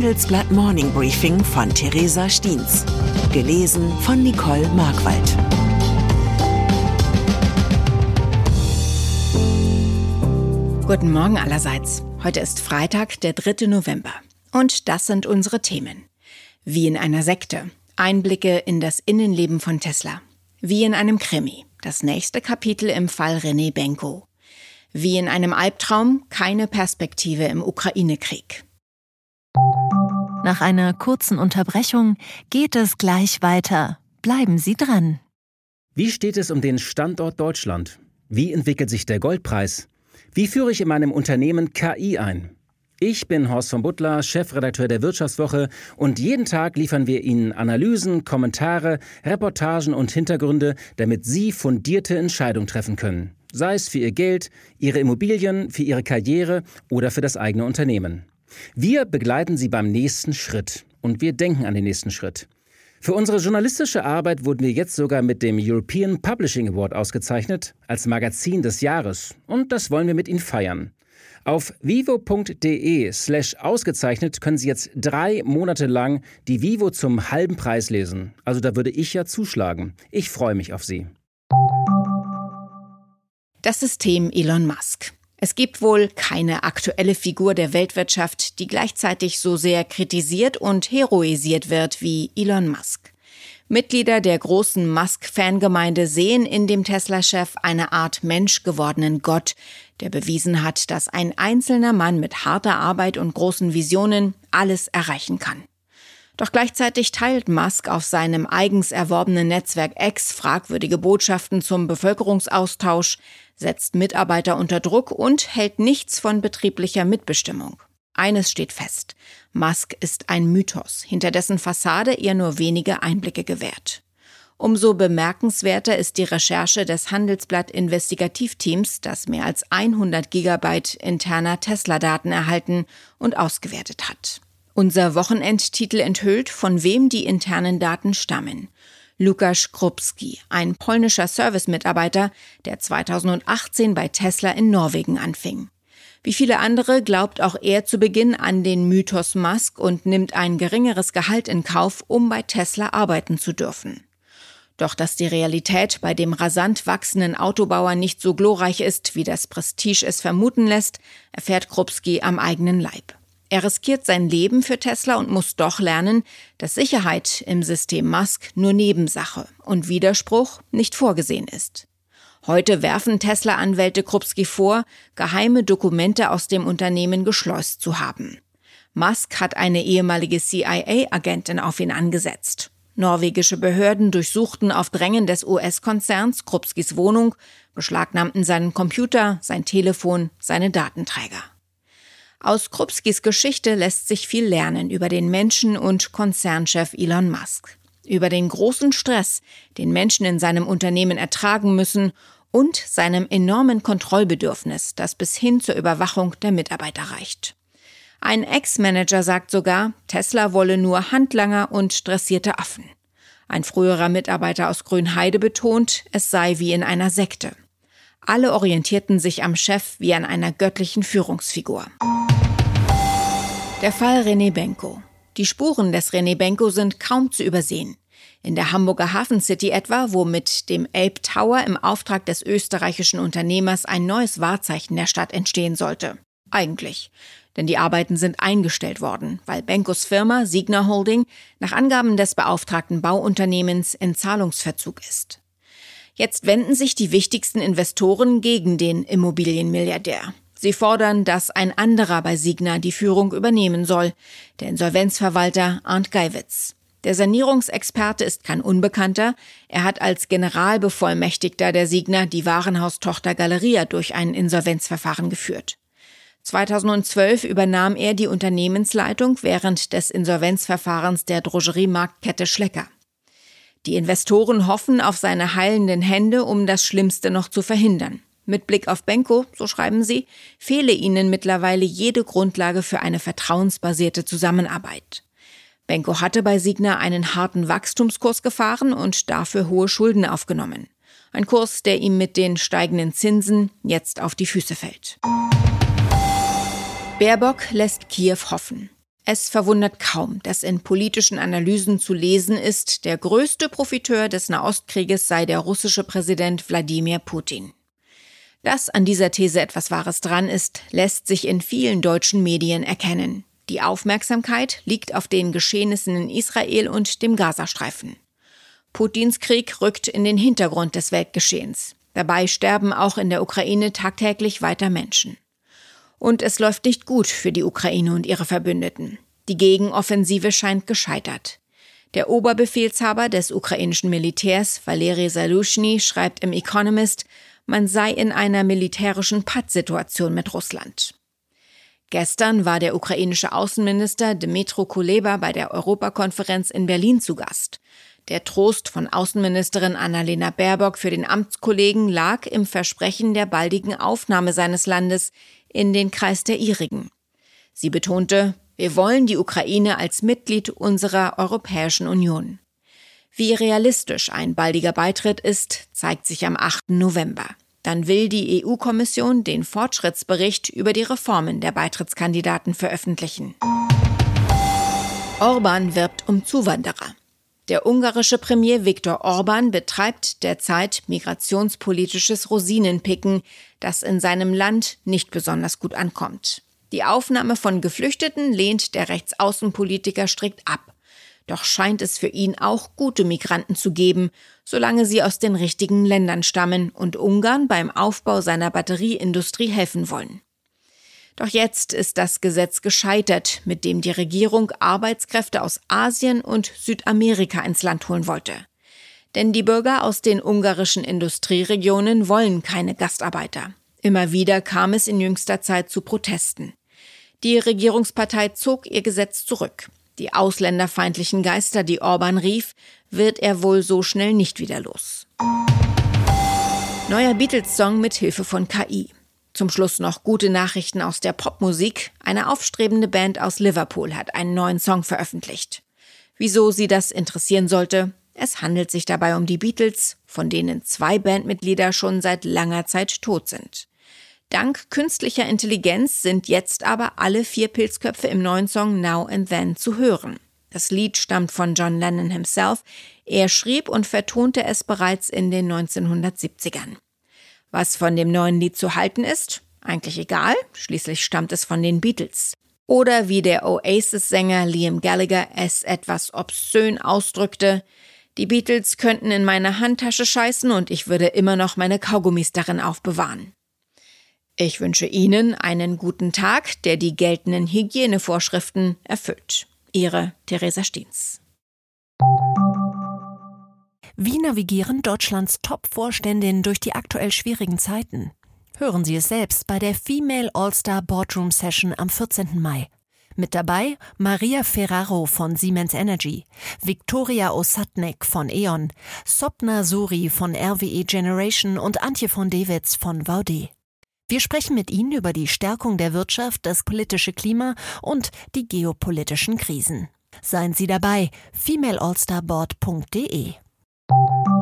Handelsblatt Morning Briefing von Theresa Stiens. Gelesen von Nicole Markwald. Guten Morgen allerseits. Heute ist Freitag, der 3. November. Und das sind unsere Themen. Wie in einer Sekte. Einblicke in das Innenleben von Tesla. Wie in einem Krimi. Das nächste Kapitel im Fall René Benko. Wie in einem Albtraum keine Perspektive im Ukraine-Krieg. Nach einer kurzen Unterbrechung geht es gleich weiter. Bleiben Sie dran. Wie steht es um den Standort Deutschland? Wie entwickelt sich der Goldpreis? Wie führe ich in meinem Unternehmen KI ein? Ich bin Horst von Butler, Chefredakteur der Wirtschaftswoche und jeden Tag liefern wir Ihnen Analysen, Kommentare, Reportagen und Hintergründe, damit Sie fundierte Entscheidungen treffen können. Sei es für Ihr Geld, Ihre Immobilien, für Ihre Karriere oder für das eigene Unternehmen. Wir begleiten Sie beim nächsten Schritt und wir denken an den nächsten Schritt. Für unsere journalistische Arbeit wurden wir jetzt sogar mit dem European Publishing Award ausgezeichnet als Magazin des Jahres und das wollen wir mit Ihnen feiern. Auf vivo.de slash ausgezeichnet können Sie jetzt drei Monate lang die Vivo zum halben Preis lesen. Also da würde ich ja zuschlagen. Ich freue mich auf Sie. Das System Elon Musk. Es gibt wohl keine aktuelle Figur der Weltwirtschaft, die gleichzeitig so sehr kritisiert und heroisiert wird wie Elon Musk. Mitglieder der großen Musk-Fangemeinde sehen in dem Tesla-Chef eine Art menschgewordenen Gott, der bewiesen hat, dass ein einzelner Mann mit harter Arbeit und großen Visionen alles erreichen kann. Doch gleichzeitig teilt Musk auf seinem eigens erworbenen Netzwerk X fragwürdige Botschaften zum Bevölkerungsaustausch, setzt Mitarbeiter unter Druck und hält nichts von betrieblicher Mitbestimmung. Eines steht fest. Musk ist ein Mythos, hinter dessen Fassade er nur wenige Einblicke gewährt. Umso bemerkenswerter ist die Recherche des Handelsblatt Investigativteams, das mehr als 100 Gigabyte interner Tesla-Daten erhalten und ausgewertet hat. Unser Wochenendtitel enthüllt, von wem die internen Daten stammen. Lukasz Krupski, ein polnischer Service-Mitarbeiter, der 2018 bei Tesla in Norwegen anfing. Wie viele andere glaubt auch er zu Beginn an den Mythos Musk und nimmt ein geringeres Gehalt in Kauf, um bei Tesla arbeiten zu dürfen. Doch dass die Realität bei dem rasant wachsenden Autobauer nicht so glorreich ist, wie das Prestige es vermuten lässt, erfährt Krupski am eigenen Leib. Er riskiert sein Leben für Tesla und muss doch lernen, dass Sicherheit im System Musk nur Nebensache und Widerspruch nicht vorgesehen ist. Heute werfen Tesla-Anwälte Krupski vor, geheime Dokumente aus dem Unternehmen geschleust zu haben. Musk hat eine ehemalige CIA-Agentin auf ihn angesetzt. Norwegische Behörden durchsuchten auf Drängen des US-Konzerns Krupskis Wohnung, beschlagnahmten seinen Computer, sein Telefon, seine Datenträger. Aus Krupskis Geschichte lässt sich viel lernen über den Menschen und Konzernchef Elon Musk, über den großen Stress, den Menschen in seinem Unternehmen ertragen müssen und seinem enormen Kontrollbedürfnis, das bis hin zur Überwachung der Mitarbeiter reicht. Ein Ex-Manager sagt sogar, Tesla wolle nur Handlanger und stressierte Affen. Ein früherer Mitarbeiter aus Grünheide betont, es sei wie in einer Sekte. Alle orientierten sich am Chef wie an einer göttlichen Führungsfigur. Der Fall René Benko. Die Spuren des René Benko sind kaum zu übersehen. In der Hamburger Hafen City etwa, wo mit dem Elb Tower im Auftrag des österreichischen Unternehmers ein neues Wahrzeichen der Stadt entstehen sollte. Eigentlich. Denn die Arbeiten sind eingestellt worden, weil Benkos Firma Signa Holding nach Angaben des beauftragten Bauunternehmens in Zahlungsverzug ist. Jetzt wenden sich die wichtigsten Investoren gegen den Immobilienmilliardär. Sie fordern, dass ein anderer bei Signa die Führung übernehmen soll, der Insolvenzverwalter Arndt Geiwitz. Der Sanierungsexperte ist kein Unbekannter. Er hat als Generalbevollmächtigter der Signa die Warenhaustochter Galeria durch ein Insolvenzverfahren geführt. 2012 übernahm er die Unternehmensleitung während des Insolvenzverfahrens der Drogeriemarktkette Schlecker. Die Investoren hoffen auf seine heilenden Hände, um das Schlimmste noch zu verhindern. Mit Blick auf Benko, so schreiben sie, fehle ihnen mittlerweile jede Grundlage für eine vertrauensbasierte Zusammenarbeit. Benko hatte bei Signa einen harten Wachstumskurs gefahren und dafür hohe Schulden aufgenommen. Ein Kurs, der ihm mit den steigenden Zinsen jetzt auf die Füße fällt. Baerbock lässt Kiew hoffen. Es verwundert kaum, dass in politischen Analysen zu lesen ist, der größte Profiteur des Nahostkrieges sei der russische Präsident Wladimir Putin. Dass an dieser These etwas Wahres dran ist, lässt sich in vielen deutschen Medien erkennen. Die Aufmerksamkeit liegt auf den Geschehnissen in Israel und dem Gazastreifen. Putins Krieg rückt in den Hintergrund des Weltgeschehens. Dabei sterben auch in der Ukraine tagtäglich weiter Menschen. Und es läuft nicht gut für die Ukraine und ihre Verbündeten. Die Gegenoffensive scheint gescheitert. Der Oberbefehlshaber des ukrainischen Militärs, Valery Salushny, schreibt im Economist, man sei in einer militärischen Pattsituation mit Russland. Gestern war der ukrainische Außenminister Dmytro Kuleba bei der Europakonferenz in Berlin zu Gast. Der Trost von Außenministerin Annalena Baerbock für den Amtskollegen lag im Versprechen der baldigen Aufnahme seines Landes in den Kreis der ihrigen. Sie betonte, wir wollen die Ukraine als Mitglied unserer Europäischen Union. Wie realistisch ein baldiger Beitritt ist, zeigt sich am 8. November. Dann will die EU-Kommission den Fortschrittsbericht über die Reformen der Beitrittskandidaten veröffentlichen. Orban wirbt um Zuwanderer. Der ungarische Premier Viktor Orban betreibt derzeit migrationspolitisches Rosinenpicken, das in seinem Land nicht besonders gut ankommt. Die Aufnahme von Geflüchteten lehnt der Rechtsaußenpolitiker strikt ab. Doch scheint es für ihn auch gute Migranten zu geben, solange sie aus den richtigen Ländern stammen und Ungarn beim Aufbau seiner Batterieindustrie helfen wollen. Doch jetzt ist das Gesetz gescheitert, mit dem die Regierung Arbeitskräfte aus Asien und Südamerika ins Land holen wollte. Denn die Bürger aus den ungarischen Industrieregionen wollen keine Gastarbeiter. Immer wieder kam es in jüngster Zeit zu Protesten. Die Regierungspartei zog ihr Gesetz zurück. Die ausländerfeindlichen Geister, die Orban rief, wird er wohl so schnell nicht wieder los. Neuer Beatles-Song mit Hilfe von KI. Zum Schluss noch gute Nachrichten aus der Popmusik. Eine aufstrebende Band aus Liverpool hat einen neuen Song veröffentlicht. Wieso sie das interessieren sollte? Es handelt sich dabei um die Beatles, von denen zwei Bandmitglieder schon seit langer Zeit tot sind. Dank künstlicher Intelligenz sind jetzt aber alle vier Pilzköpfe im neuen Song Now and Then zu hören. Das Lied stammt von John Lennon himself. Er schrieb und vertonte es bereits in den 1970ern. Was von dem neuen Lied zu halten ist? Eigentlich egal, schließlich stammt es von den Beatles. Oder wie der Oasis-Sänger Liam Gallagher es etwas obszön ausdrückte, die Beatles könnten in meine Handtasche scheißen und ich würde immer noch meine Kaugummis darin aufbewahren. Ich wünsche Ihnen einen guten Tag, der die geltenden Hygienevorschriften erfüllt. Ihre Theresa Stiens. Wie navigieren Deutschlands Top-Vorständinnen durch die aktuell schwierigen Zeiten? Hören Sie es selbst bei der Female All-Star Boardroom Session am 14. Mai. Mit dabei Maria Ferraro von Siemens Energy, Viktoria Osatnek von E.ON, Sopna Suri von RWE Generation und Antje von Dewitz von Vaude. Wir sprechen mit Ihnen über die Stärkung der Wirtschaft, das politische Klima und die geopolitischen Krisen. Seien Sie dabei, femaleallstarboard.de. you